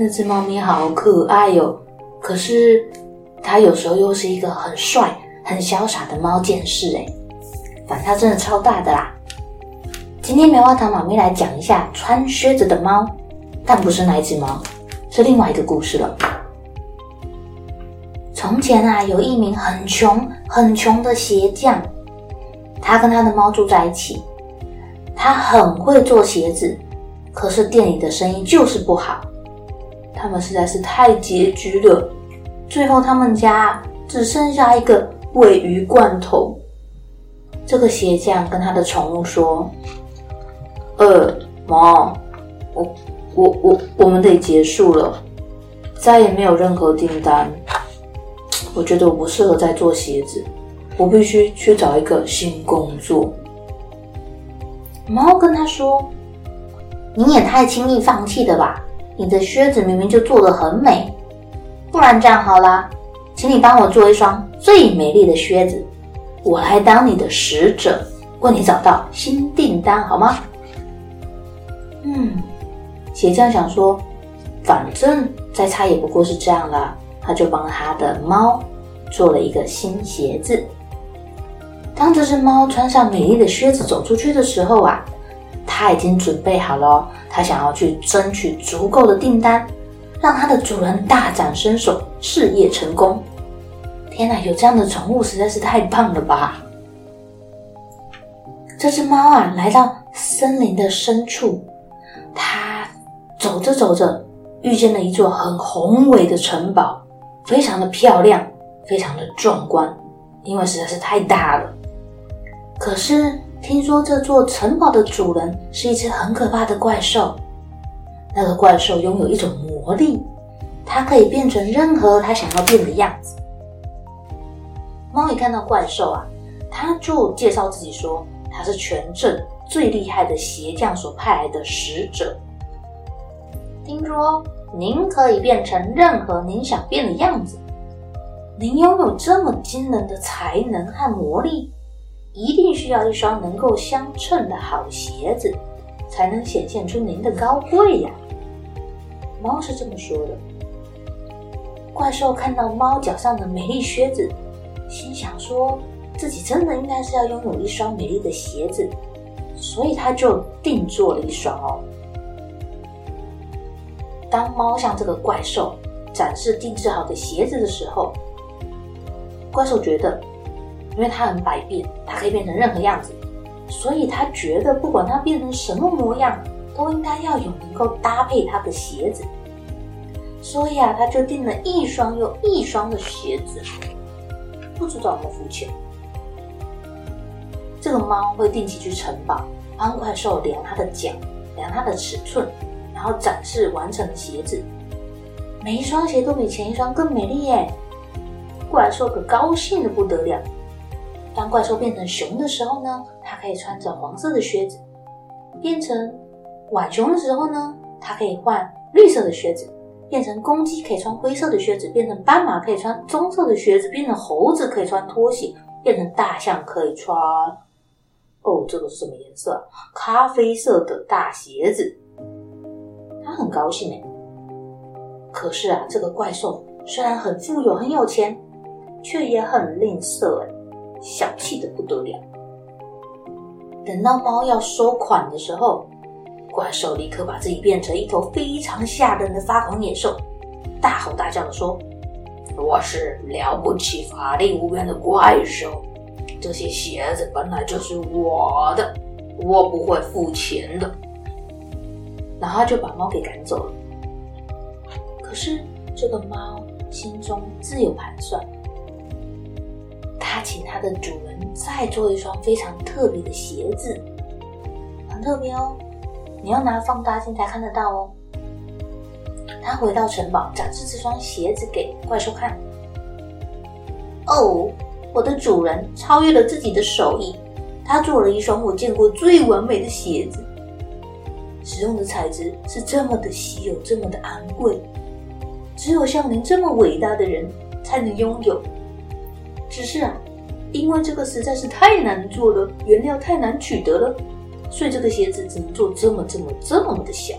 那只猫咪好可爱哟、哦，可是它有时候又是一个很帅、很潇洒的猫剑士哎，反差真的超大的啦！今天棉花糖妈咪来讲一下穿靴子的猫，但不是那一只猫，是另外一个故事了。从前啊，有一名很穷、很穷的鞋匠，他跟他的猫住在一起，他很会做鞋子，可是店里的生意就是不好。他们实在是太拮据了，最后他们家只剩下一个鮪鱼罐头。这个鞋匠跟他的宠物说：“呃，猫，我、我、我，我们得结束了，再也没有任何订单。我觉得我不适合再做鞋子，我必须去找一个新工作。”猫跟他说：“你也太轻易放弃了吧？”你的靴子明明就做得很美，不然这样好啦，请你帮我做一双最美丽的靴子，我来当你的使者，为你找到新订单，好吗？嗯，鞋匠想说，反正再差也不过是这样了，他就帮他的猫做了一个新鞋子。当这只猫穿上美丽的靴子走出去的时候啊。他已经准备好了，他想要去争取足够的订单，让他的主人大展身手，事业成功。天哪，有这样的宠物实在是太棒了吧！这只猫啊，来到森林的深处，它走着走着，遇见了一座很宏伟的城堡，非常的漂亮，非常的壮观，因为实在是太大了。可是。听说这座城堡的主人是一只很可怕的怪兽，那个怪兽拥有一种魔力，它可以变成任何它想要变的样子。猫一看到怪兽啊，它就介绍自己说，它是全镇最厉害的鞋匠所派来的使者。听说您可以变成任何您想变的样子，您拥有这么惊人的才能和魔力。一定需要一双能够相称的好鞋子，才能显现出您的高贵呀。猫是这么说的。怪兽看到猫脚上的美丽靴子，心想说自己真的应该是要拥有一双美丽的鞋子，所以他就定做了一双哦。当猫向这个怪兽展示定制好的鞋子的时候，怪兽觉得。因为它很百变，它可以变成任何样子，所以他觉得不管它变成什么模样，都应该要有能够搭配它的鞋子。所以啊，他就订了一双又一双的鞋子。不知道有没有肤浅？这个猫会定期去城堡帮怪兽量它的脚，量它的尺寸，然后展示完成的鞋子。每一双鞋都比前一双更美丽耶！怪兽可高兴的不得了。当怪兽变成熊的时候呢，它可以穿着黄色的靴子；变成浣熊的时候呢，它可以换绿色的靴子；变成公鸡可以穿灰色的靴子；变成斑马可以穿棕色的靴子；变成猴子可以穿拖鞋；变成大象可以穿……哦，这个是什么颜色？咖啡色的大鞋子。他很高兴哎。可是啊，这个怪兽虽然很富有、很有钱，却也很吝啬哎。小气得不得了。等到猫要收款的时候，怪兽立刻把自己变成一头非常吓人的发狂野兽，大吼大叫的说：“我是了不起、法力无边的怪兽，这些鞋子本来就是我的，我不会付钱的。”然后就把猫给赶走了。可是这个猫心中自有盘算，他请他的主人再做一双非常特别的鞋子，很特别哦，你要拿放大镜才看得到哦。他回到城堡，展示这双鞋子给怪兽看。哦，我的主人超越了自己的手艺，他做了一双我见过最完美的鞋子。使用的材质是这么的稀有，这么的昂贵，只有像您这么伟大的人才能拥有。只是啊，因为这个实在是太难做了，原料太难取得了，所以这个鞋子只能做这么这么这么的小。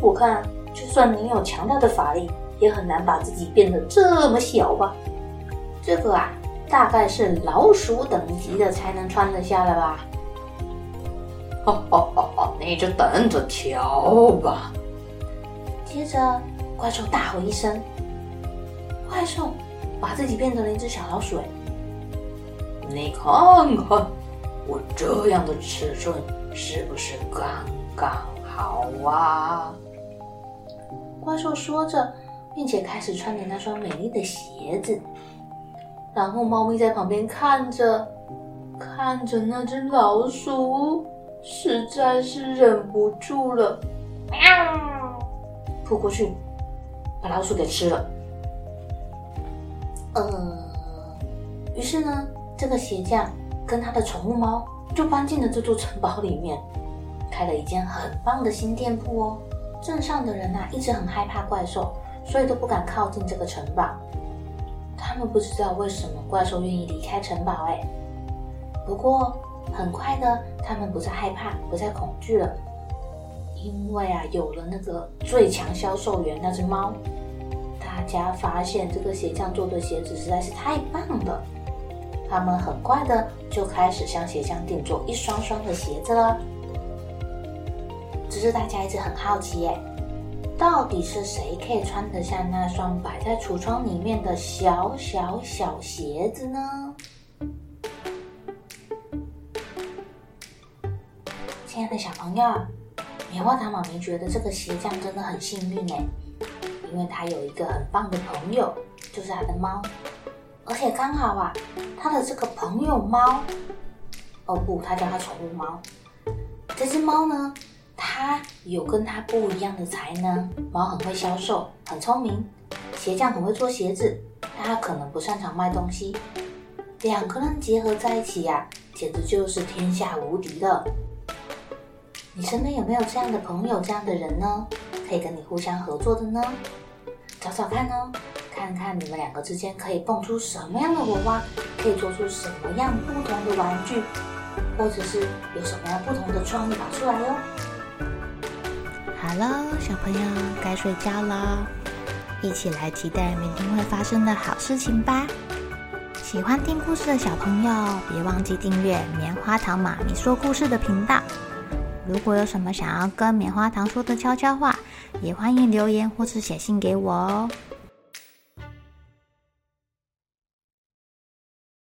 我看，就算你有强大的法力，也很难把自己变得这么小吧？这个啊，大概是老鼠等级的才能穿得下了吧？哈哈哈哈，你就等着瞧吧。接着，怪兽大吼一声，怪兽把自己变成了一只小老鼠。你看看，我这样的尺寸是不是刚刚好啊？怪兽说着，并且开始穿着那双美丽的鞋子。然后，猫咪在旁边看着，看着那只老鼠。实在是忍不住了，喵！扑过去，把老鼠给吃了。呃，于是呢，这个鞋匠跟他的宠物猫就搬进了这座城堡里面，开了一间很棒的新店铺哦。镇上的人呐、啊，一直很害怕怪兽，所以都不敢靠近这个城堡。他们不知道为什么怪兽愿意离开城堡，哎，不过。很快的，他们不再害怕，不再恐惧了，因为啊，有了那个最强销售员那只猫，大家发现这个鞋匠做的鞋子实在是太棒了，他们很快的就开始向鞋匠订做一双双的鞋子了。只是大家一直很好奇，哎，到底是谁可以穿得下那双摆在橱窗里面的小小小鞋子呢？亲爱的小朋友，棉花糖妈咪觉得这个鞋匠真的很幸运哎，因为他有一个很棒的朋友，就是他的猫，而且刚好啊，他的这个朋友猫，哦不，他叫他宠物猫。这只猫呢，它有跟它不一样的才能，猫很会销售，很聪明，鞋匠很会做鞋子，但他可能不擅长卖东西，两个人结合在一起呀、啊，简直就是天下无敌了。你身边有没有这样的朋友、这样的人呢？可以跟你互相合作的呢？找找看哦，看看你们两个之间可以蹦出什么样的火花，可以做出什么样不同的玩具，或者是有什么样不同的创意跑出来哟。好了，小朋友该睡觉了，一起来期待明天会发生的好事情吧。喜欢听故事的小朋友，别忘记订阅棉花糖妈咪说故事的频道。如果有什么想要跟棉花糖说的悄悄话，也欢迎留言或是写信给我哦。